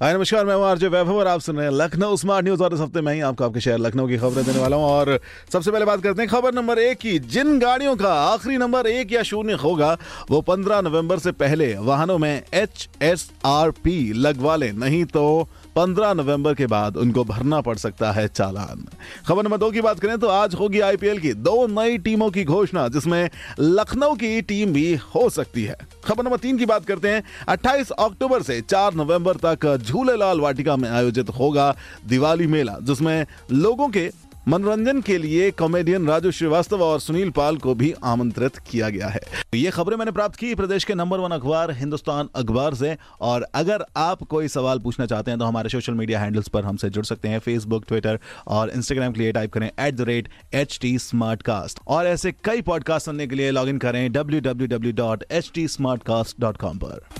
हाय, नमस्कार, मैं हूँ आरजे वैभव और आप सुन रहे हैं लखनऊ स्मार्ट न्यूज़ और इस हफ़्ते मैं ही आपको आपके शहर लखनऊ की खबरें देने वाला हूँ। और सबसे पहले बात करते हैं खबर नंबर एक की। जिन गाड़ियों का आखिरी नंबर एक या शून्य होगा, वो 15 नवंबर से पहले वाहनों में एच एस आर पी लगवा लें। नहीं तो 15 नवंबर के बाद उनको भरना पड़ सकता है चालान। खबर नंबर दो की बात करें तो आज होगी आईपीएल की दो नई टीमों की घोषणा, जिसमें लखनऊ की टीम भी हो सकती है। खबर नंबर तीन की बात करते हैं 28 अक्टूबर से 4 नवंबर तक झूलेलाल वाटिका में आयोजित होगा दिवाली मेला, जिसमें लोगों के मनोरंजन के लिए कॉमेडियन राजू श्रीवास्तव और सुनील पाल को भी आमंत्रित किया गया है। ये खबरें मैंने प्राप्त की, प्रदेश के नंबर वन अखबार हिंदुस्तान अखबार से। और अगर आप कोई सवाल पूछना चाहते हैं तो हमारे सोशल मीडिया हैंडल्स पर हमसे जुड़ सकते हैं फेसबुक ट्विटर और इंस्टाग्राम के लिए टाइप करें at the rate H T Smartcast और ऐसे कई पॉडकास्ट सुनने के लिए लॉग इन करें W W W dot H T Smartcast dot com पर।